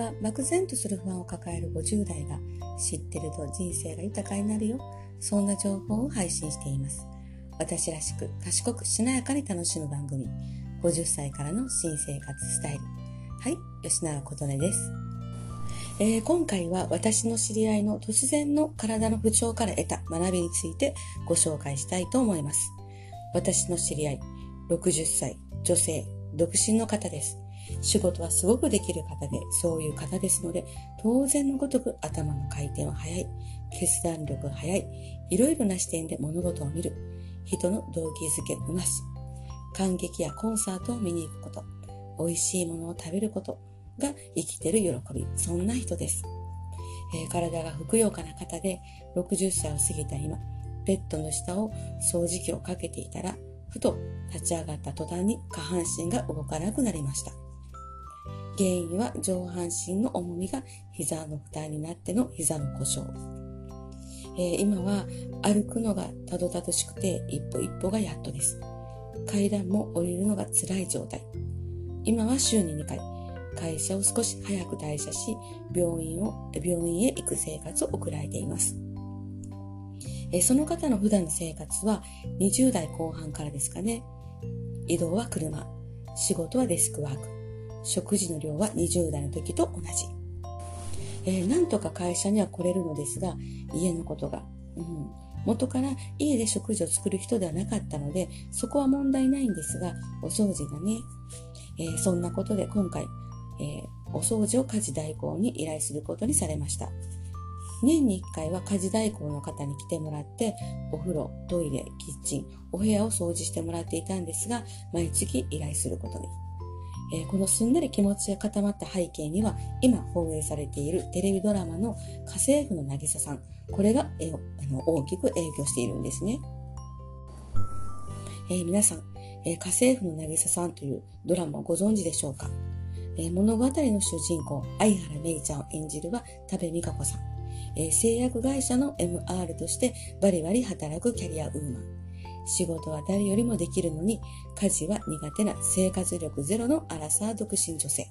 は漠然とする不安を抱える50代が知ってると人生が豊かになるよ。そんな情報を配信しています。私らしく賢くしなやかに楽しむ番組。50歳からの新生活スタイル。はい、吉永琴音です。えー、今回は私の知り合いの突然の体の不調から得た学びについてご紹介したいと思います。私の知り合い、60歳、女性、独身の方です。仕事はすごくできる方で、そういう方ですので、当然のごとく頭の回転は早い、決断力が早い、いろいろな視点で物事を見る、人の動機づけうまし、感激やコンサートを見に行くこと、美味しいものを食べること。が生きてる喜び、そんな人です。えー、体がふくよかな方で、60歳を過ぎた今、ベッドの下を掃除機をかけていたら、ふと立ち上がった途端に下半身が動かなくなりました。原因は上半身の重みが膝の負担になっての膝の故障。えー、今は歩くのがたどたどしくて一歩一歩がやっとです。階段も降りるのが辛い状態。今は週に2回、会社を少し早く退社し、病院を、病院へ行く生活を送られています。えその方の普段の生活は20代後半からですかね。移動は車、仕事はデスクワーク、食事の量は20代の時と同じ。えー、なんとか会社には来れるのですが、家のことが、うん、元から家で食事を作る人ではなかったので、そこは問題ないんですが、お掃除がね、えー、そんなことで今回、えー、お掃除を家事代行に依頼することにされました。年に1回は家事代行の方に来てもらって、お風呂、トイレ、キッチン、お部屋を掃除してもらっていたんですが、毎月依頼することに。え、このすんなり気持ちが固まった背景には、今放映されているテレビドラマの家政婦の渚さん、これが、えー、あの大きく影響しているんですね。えー、皆さん、え家政婦の渚さんというドラマをご存知でしょうか、え物語の主人公、相原芽衣ちゃんを演じるは多部未華子さん。え製薬会社の MR としてバリバリ働くキャリアウーマン。仕事は誰よりもできるのに、家事は苦手な生活力ゼロのアラサー独身女性。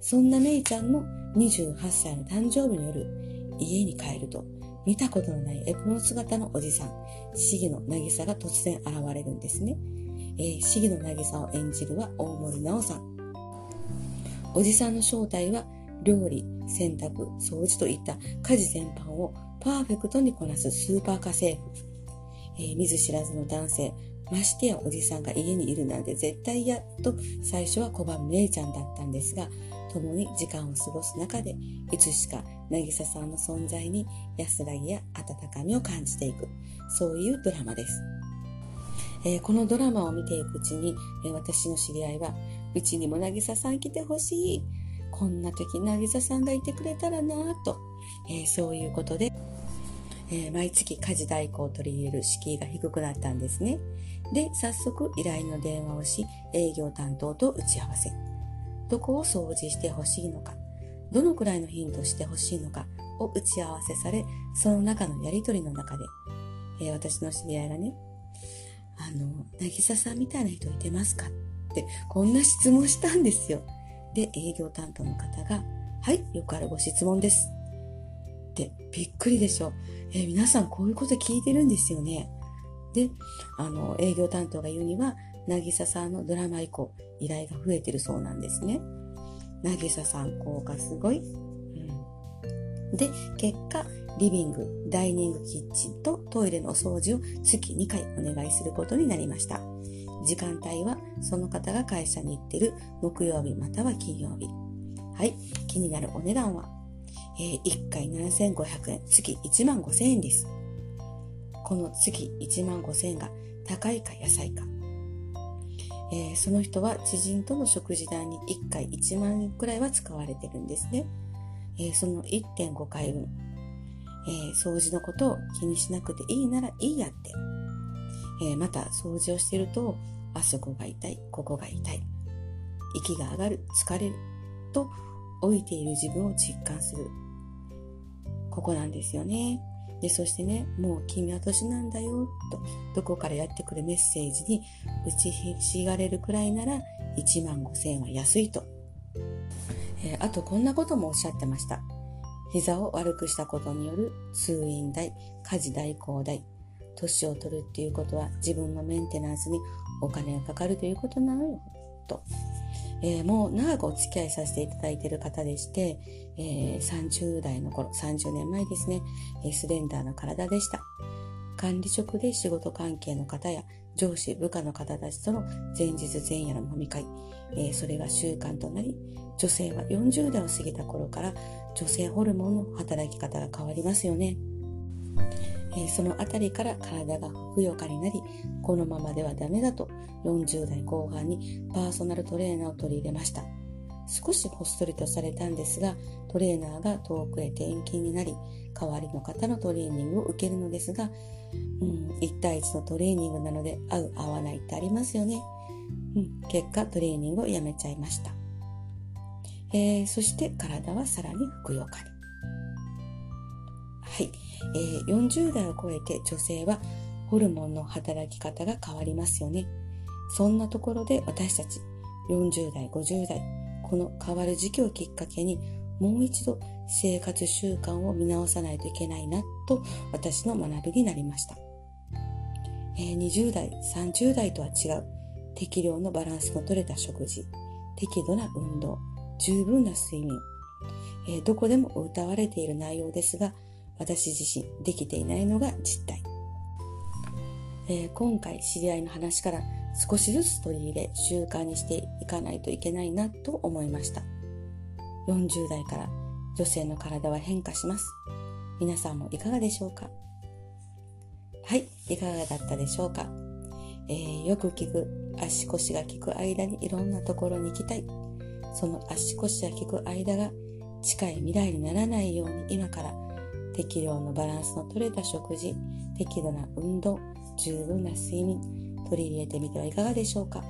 そんなメイちゃんの28歳の誕生日の夜、家に帰ると、見たことのないエプロン姿のおじさん、シギの渚が突然現れるんですね。えー、シギの渚を演じるは大森直さん。おじさんの正体は料理、洗濯、掃除といった家事全般をパーフェクトにこなすスーパー家政婦。え、見ず知らずの男性、ましてやおじさんが家にいるなんて絶対嫌と最初は拒む姉ちゃんだったんですが、共に時間を過ごす中で、いつしか渚さんの存在に安らぎや温かみを感じていく、そういうドラマです。えー、このドラマを見ていくうちに、えー、私の知り合いは、うちにも渚さん来てほしい。こんな時渚さんがいてくれたらなぁと、えー、そういうことで、えー、毎月家事代行を取り入れる敷居が低くなったんですね。で、早速依頼の電話をし、営業担当と打ち合わせ。どこを掃除してほしいのか、どのくらいの頻度してほしいのかを打ち合わせされ、その中のやりとりの中で、えー、私の知り合いがね、あの、渚さんみたいな人いてますか？って、こんな質問したんですよ。で、営業担当の方が、はい、よくあるご質問です。って、びっくりでしょ。えー、皆さんこういうこと聞いてるんですよね。で、あの、営業担当が言うには、なぎささんのドラマ以降、依頼が増えてるそうなんですね。なぎささん効果すごい。で、結果、リビング、ダイニングキッチンとトイレのお掃除を月2回お願いすることになりました。時間帯はその方が会社に行ってる木曜日または金曜日。はい、気になるお値段は、えー、1回7500円、月1万5000円です。この月1万5000円が高いか安いか。えー、その人は知人との食事代に1回1万円くらいは使われてるんですね。えー、その1.5回分、えー、掃除のことを気にしなくていいならいいやって。えまた掃除をしてると、あそこが痛い、ここが痛い。息が上がる、疲れる。と、老いている自分を実感する。ここなんですよね。で、そしてね、もう君は年なんだよ、と、どこからやってくるメッセージに打ちひしがれるくらいなら、1万5千円は安いと。えー、あとこんなこともおっしゃってました。膝を悪くしたことによる通院代、家事代行代、年を取るっていうことは自分のメンテナンスにお金がかかるということなのよ、と。えー、もう長くお付き合いさせていただいている方でして、えー、30代の頃、30年前ですね、え、スレンダーな体でした。管理職で仕事関係の方や上司、部下の方たちとの前日前夜の飲み会、えー、それが習慣となり、女性は40代を過ぎた頃から女性ホルモンの働き方が変わりますよね。え、そのあたりから体がふくよかになり、このままではダメだと40代後半にパーソナルトレーナーを取り入れました。少しほっそりとされたんですが、トレーナーが遠くへ転勤になり、代わりの方のトレーニングを受けるのですが、うん、1対1のトレーニングなので合う合わないってありますよね。うん、結果トレーニングをやめちゃいました。えー、そして体はさらにふくよかに。はい、えー、40代を超えて女性はホルモンの働き方が変わりますよね。そんなところで私たち40代、50代、この変わる時期をきっかけにもう一度生活習慣を見直さないといけないなと私の学びになりました。えー、20代、30代とは違う。適量のバランスの取れた食事、適度な運動、十分な睡眠、えー、どこでも歌われている内容ですが、私自身できていないのが実態。えー、今回知り合いの話から少しずつ取り入れ習慣にしていかないといけないなと思いました。40代から女性の体は変化します。皆さんもいかがでしょうか？はい、いかがだったでしょうか、えー、よく聞く足腰が効く間にいろんなところに行きたい。その足腰が効く間が近い未来にならないように今から適量のバランスの取れた食事、適度な運動、十分な睡眠、取り入れてみてはいかがでしょうか。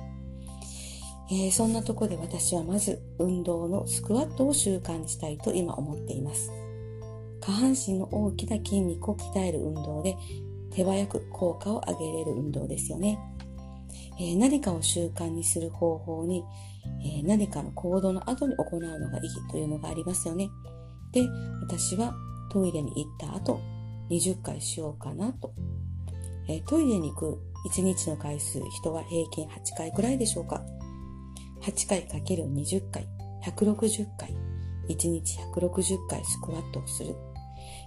えー、そんなとこで私はまず運動のスクワットを習慣にしたいと今思っています。下半身の大きな筋肉を鍛える運動で手早く効果を上げれる運動ですよね。えー、何かを習慣にする方法に、えー、何かの行動の後に行うのがいいというのがありますよね。で、私はトイレに行った後、20回しようかなと。えー、トイレに行く1日の回数、人は平均8回くらいでしょうか。8回かける20回、160回、1日160回スクワットをする。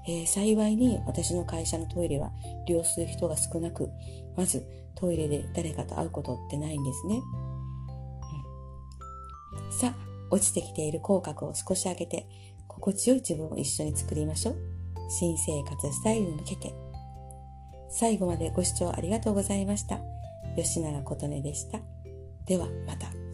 えー、幸いに私の会社のトイレは利用する人が少なく、まずトイレで誰かと会うことってないんですね。うん、さあ、落ちてきている口角を少し上げて、心地よい自分を一緒に作りましょう。新生活スタイルに向けて。最後までご視聴ありがとうございました。吉永琴音でした。ではまた。